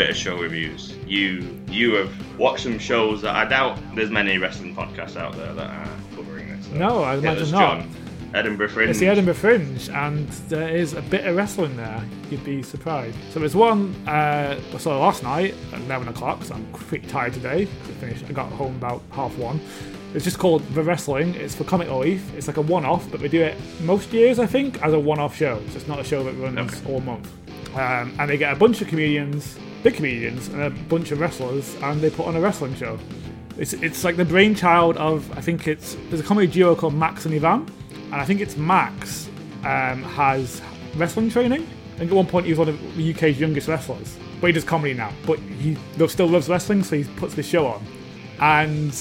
of show reviews. You you have watched some shows that I doubt there's many wrestling podcasts out there that are covering this. So No, I imagine us, not. John. Edinburgh Fringe. It's the Edinburgh Fringe, and there is a bit of wrestling there. You'd be surprised. So there's one uh, I saw last night at 11 o'clock, so I'm pretty tired today. I finished. I got home about half one. It's just called The Wrestling. It's for Comic Relief. It's like a one-off, but we do it most years, I think, as a one-off show. So it's not a show that runs Okay. all month. Um, and they get a bunch of comedians, big comedians, and a bunch of wrestlers, and they put on a wrestling show. It's, it's like the brainchild of I think it's there's a comedy duo called Max and Ivan, and I think it's Max um, has wrestling training. I think at one point he was one of the UK's youngest wrestlers, but he does comedy now. But he still loves wrestling, so he puts this show on, and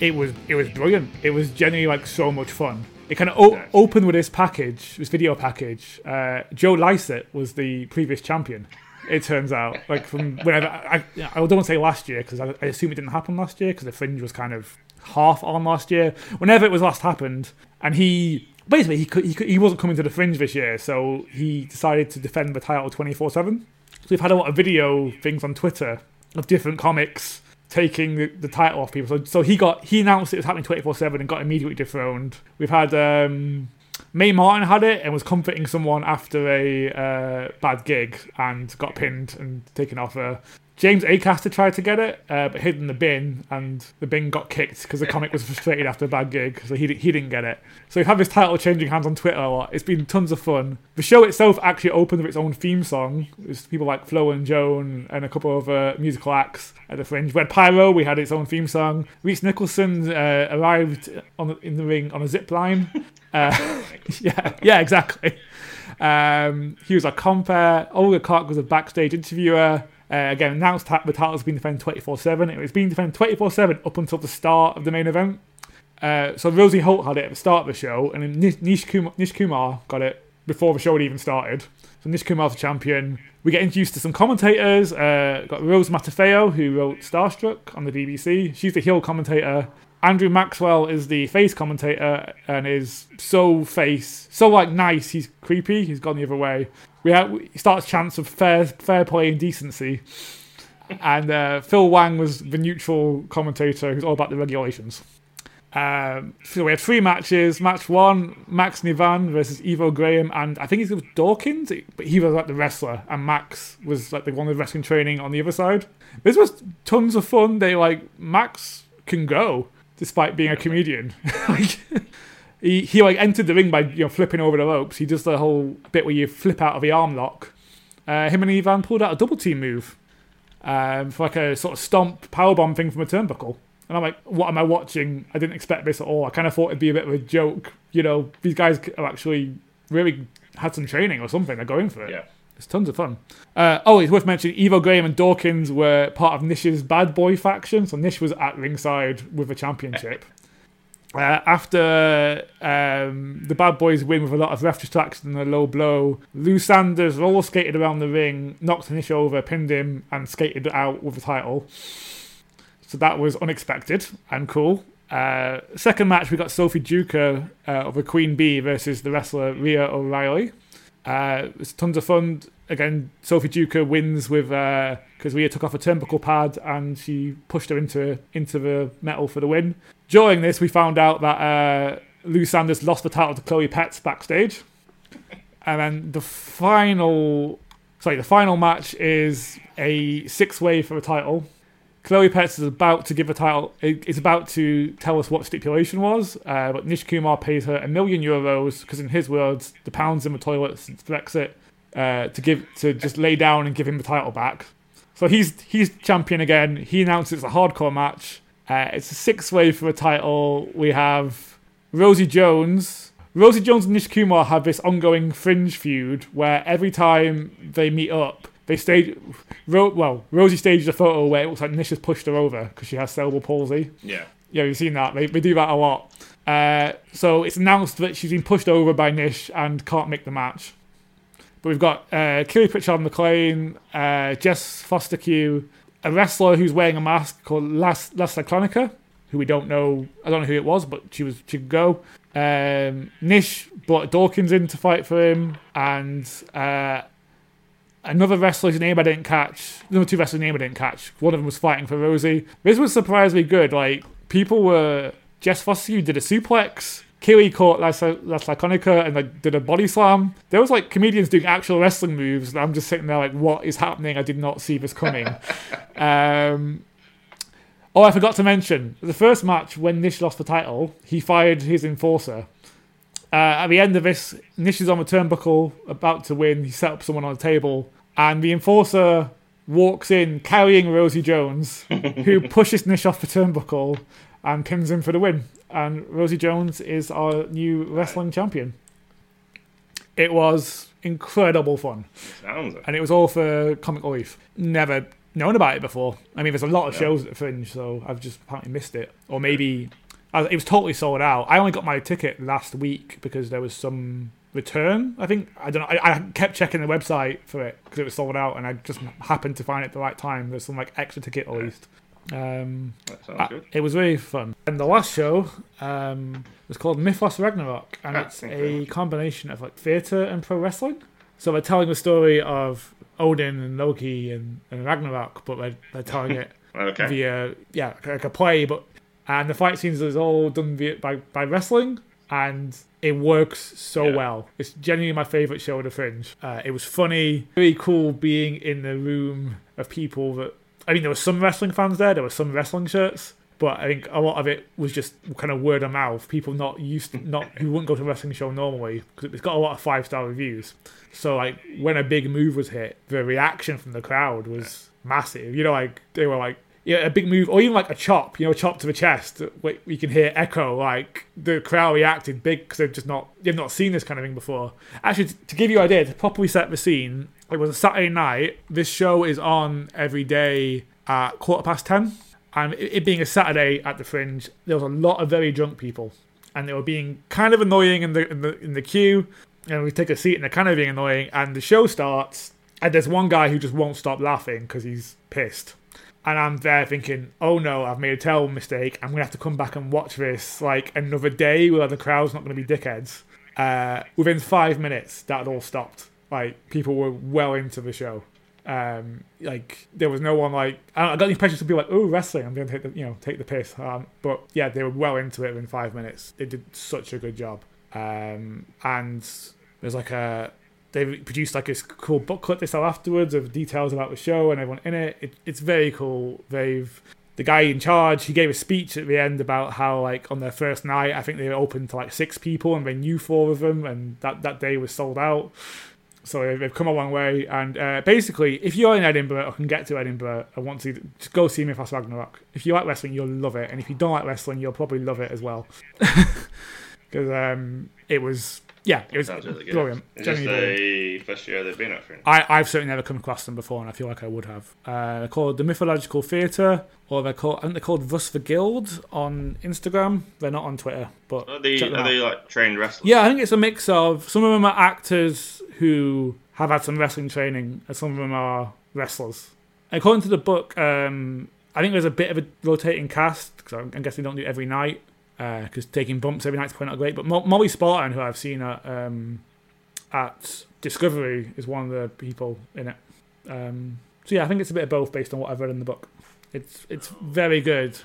it was it was brilliant. It was genuinely like so much fun. It kind of o- opened with this package, this video package. Uh, Joe Lycett was the previous champion. It turns out, like from whenever I, I, don't want to say last year because I, I assume it didn't happen last year because the fringe was kind of half on last year. Whenever it was last happened, and he basically he could, he, could, he wasn't coming to the fringe this year, so he decided to defend the title twenty four seven. So we've had a lot of video things on Twitter of different comics taking the, the title off people. So, so he got he announced it was happening twenty four seven and got immediately dethroned. We've had um, Mae Martin had it and was comforting someone after a uh, bad gig and got pinned and taken off her. James Acaster tried to get it, uh, but hid in the bin, and the bin got kicked because the comic was frustrated after a bad gig, so he, he didn't get it. So we've had this title changing hands on Twitter a lot. It's been tons of fun. The show itself actually opened with its own theme song. There's people like Flo and Joan and a couple of uh, musical acts at the Fringe. We had Pyro, we had its own theme song. Rhys Nicholson uh, arrived on the, in the ring on a zip line. Uh, yeah, yeah, exactly. Um, he was a compare. Olga Clark was a backstage interviewer. Uh, again, announced that the title's been defended 24 7. It was being defended 24 7 up until the start of the main event. Uh, so Rosie Holt had it at the start of the show, and then Nish, Nish, Kumar, Nish Kumar got it before the show had even started. So Nish Kumar's the champion. We get introduced to some commentators. Uh, got Rose Matafeo, who wrote Starstruck on the BBC. She's the heel commentator. Andrew Maxwell is the face commentator and is so face, so like nice. He's creepy. He's gone the other way. We have, he starts chants of fair, fair play and decency. And uh, Phil Wang was the neutral commentator who's all about the regulations. Um, so we had three matches. Match one, Max and Ivan versus Ivo Graham, and I think it was Dawkins, but he was like the wrestler, and Max was like the one with wrestling training on the other side. This was tons of fun. They like Max can go despite being a comedian. like he he like entered the ring by you know flipping over the ropes. He does the whole bit where you flip out of the arm lock. Uh, him and Ivan pulled out a double team move um, for like a sort of stomp powerbomb thing from a turnbuckle. And I'm like, what am I watching? I didn't expect this at all. I kind of thought it'd be a bit of a joke. You know, these guys are actually really had some training or something. They're going for it. Yeah. It's tons of fun. Uh, oh, it's worth mentioning Ivo Graham and Dawkins were part of Nish's bad boy faction. So Nish was at ringside with the championship. Uh, after um, the bad boys win with a lot of ref distraction and a low blow, Lou Sanders roller skated around the ring, knocked Nish over, pinned him, and skated out with the title. So that was unexpected and cool. Uh, second match, we got Sophie Duker uh, of the Queen Bee versus the wrestler Rhea O'Reilly. Uh, it's tons of fun. Again, Sophie Duker wins with because Rhea took off a turnbuckle pad and she pushed her into into the metal for the win. During this, we found out that uh, Lou Sanders lost the title to Chloe Petts backstage, and then the final, sorry, the final match is a six way for the title. Chloe Petts is about to give a title. Is about to tell us what stipulation was, uh, but Nish Kumar pays her a million euros because, in his words, the pounds in the toilet since Brexit uh, to give to just lay down and give him the title back. So he's he's champion again. He announced it's a hardcore match. Uh, it's a six way for a title. We have Rosie Jones. Rosie Jones and Nish Kumar have this ongoing fringe feud where every time they meet up, they stage. Ro- well, Rosie staged a photo where it looks like Nish has pushed her over because she has cerebral palsy. Yeah. Yeah, you've seen that. They, they do that a lot. Uh, so it's announced that she's been pushed over by Nish and can't make the match. But we've got uh, Kiri Pritchard McLean, uh, Jess Fostekew, a wrestler who's wearing a mask called Las Clonica, who we don't know. I don't know who it was, but she was she could go. Um, Nish brought Dawkins in to fight for him, and uh, another wrestler's name I didn't catch. Another two wrestlers' name I didn't catch. One of them was fighting for Rosie. This was surprisingly good. Like people were. Jess Fostekew did a suplex. Keely caught Las, Las Laconica and like did a body slam. There was like comedians doing actual wrestling moves, and I'm just sitting there like, what is happening? I did not see this coming. um, oh, I forgot to mention the first match when Nish lost the title, he fired his enforcer. Uh, at the end of this, Nish is on the turnbuckle, about to win. He set up someone on the table, and the enforcer walks in carrying Rosie Jones, who pushes Nish off the turnbuckle and pins him for the win. And Rosie Jones is our new wrestling champion. It was incredible fun, Sounds it. and it was all for Comic Relief. Never known about it before. I mean, there's a lot of Yeah. shows at the Fringe, so I've just apparently missed it, or maybe it was totally sold out. I only got my ticket last week because there was some return. I think I don't know. I, I kept checking the website for it because it was sold out, and I just happened to find it at the right time. There's some like extra ticket released. Um, That sounds uh, good. it was really fun. And the last show um, was called Mythos Ragnarok, and Ah, it's a combination of like theatre and pro wrestling. So they're telling the story of Odin and Loki and, and Ragnarok, but they're, they're telling it Okay. via yeah like a play. But and the fight scenes is all done via, by by wrestling, and it works so Yeah. well. It's genuinely my favorite show of the Fringe. Uh, it was funny, really cool being in the room of people that. I mean, there were some wrestling fans there. There were some wrestling shirts, but I think a lot of it was just kind of word of mouth. People not used, to, not who wouldn't go to a wrestling show normally because it's got a lot of five star reviews. So like when a big move was hit, the reaction from the crowd was massive. You know, like they were like, yeah, a big move, or even like a chop, you know, a chop to the chest. You can hear echo. Like the crowd reacted big because they've just not, they've not seen this kind of thing before. Actually, to give you an idea, to properly set the scene, it was a Saturday night. This show is on every day at quarter past ten, and it, it being a Saturday at the Fringe, there was a lot of very drunk people, and they were being kind of annoying in the in the in the queue. And we take a seat, and they're kind of being annoying. And the show starts, and there's one guy who just won't stop laughing because he's pissed. And I'm there thinking, oh no, I've made a terrible mistake. I'm to have to come back and watch this like another day where the crowd's not to be dickheads. Uh, within five minutes, that had all stopped. Like, people were well into the show. Um, like, there was no one like, I, got the impression people were like, oh, wrestling, I'm to take the, you know, take the piss. Um, but yeah, they were well into it within five minutes. They did such a good job. Um, and there's like a, they produced like this cool booklet they sell afterwards of details about the show and everyone in it. it it's very cool. They've the guy in charge he gave a speech at the end about how like on their first night I think they were open to like six people and they knew four of them and that that day was sold out. So they've- come a long way and uh, basically if you're in Edinburgh or can get to Edinburgh I want to just go see me Mythos Ragnarok. If you like wrestling you'll love it and if you don't like wrestling you'll probably love it as well. Because um, it was yeah it was really good. brilliant. Is this the first year they've been at Fringe? I, I've certainly never come across them before, and I feel like I would have. Uh, they're called the Mythological Theatre, or they're called I think they're called Thus the Guild on Instagram. They're not on Twitter, but Are they, are they like trained wrestlers? yeah, I think it's a mix of some of them are actors who have had some wrestling training, and some of them are wrestlers. According to the book, um, I think there's a bit of a rotating cast because I'm, I'm guessing they don't do it every night because taking bumps every night's probably not great. But Mo- Molly Spartan, who I've seen at um, at Discovery, is one of the people in it. Um, so yeah, I think it's a bit of both based on what I've read in the book. It's it's very good.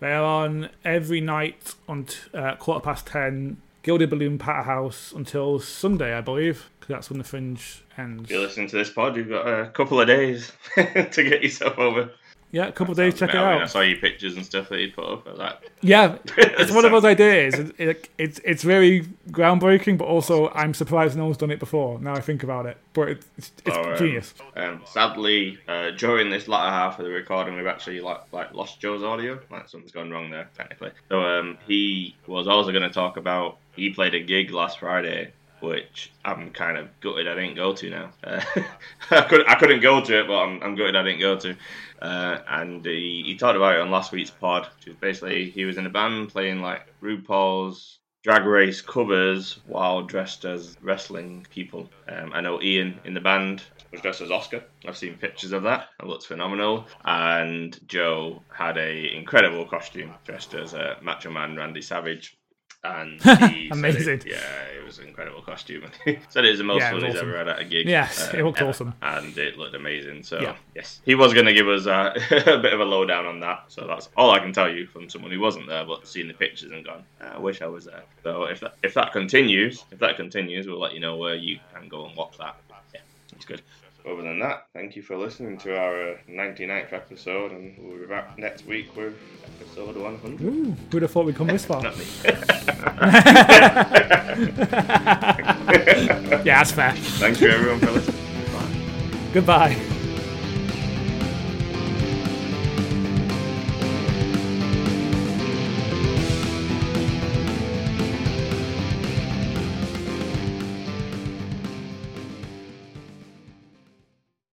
They are on every night on t- uh, quarter past ten, Gilded Balloon Patter House until Sunday, I believe, because that's when the Fringe ends. If you're listening to this pod, you've got a couple of days to get yourself over. Yeah, a couple of days, check it I mean, I saw your pictures and stuff that you put up. Like, Yeah, it's one of those ideas. It, it, it's it's very groundbreaking, but also I'm surprised no one's done it before. Now I think about it, but it, it's it's genius. Um, sadly, uh, during this latter half of the recording, we've actually like like lost Joe's audio. Like something's gone wrong there technically. So um, he was also going to talk about he played a gig last Friday, which I'm kind of gutted I didn't go to now. Uh, I could I couldn't go to it, but I'm, I'm gutted I didn't go to. Uh, and he, he talked about it on last week's pod, which was basically he was in a band playing like RuPaul's drag race covers while dressed as wrestling people. Um, I know Ian in the band was dressed as Oscar. I've seen pictures of that. It looks phenomenal. And Joe had a incredible costume dressed as a Macho Man Randy Savage. And he Amazing. It, yeah, it was an incredible costume. said it was the most Yeah, fun he's awesome. ever had at a gig. Yes, it looked ever. awesome. and it looked amazing. So Yeah. yes, he was going to give us uh, a bit of a lowdown on that. So that's all I can tell you from someone who wasn't there, but seen the pictures and gone, "Ah, I wish I was there. So if that if that continues, if that continues, we'll let you know where you can go and watch that. Yeah, it's good. Other than that, thank you for listening to our uh, 99th episode, and we'll be back next week with episode 100. Ooh, who'd have thought we'd come this far? Yeah, that's fair. Thank you everyone for listening. Bye. Goodbye.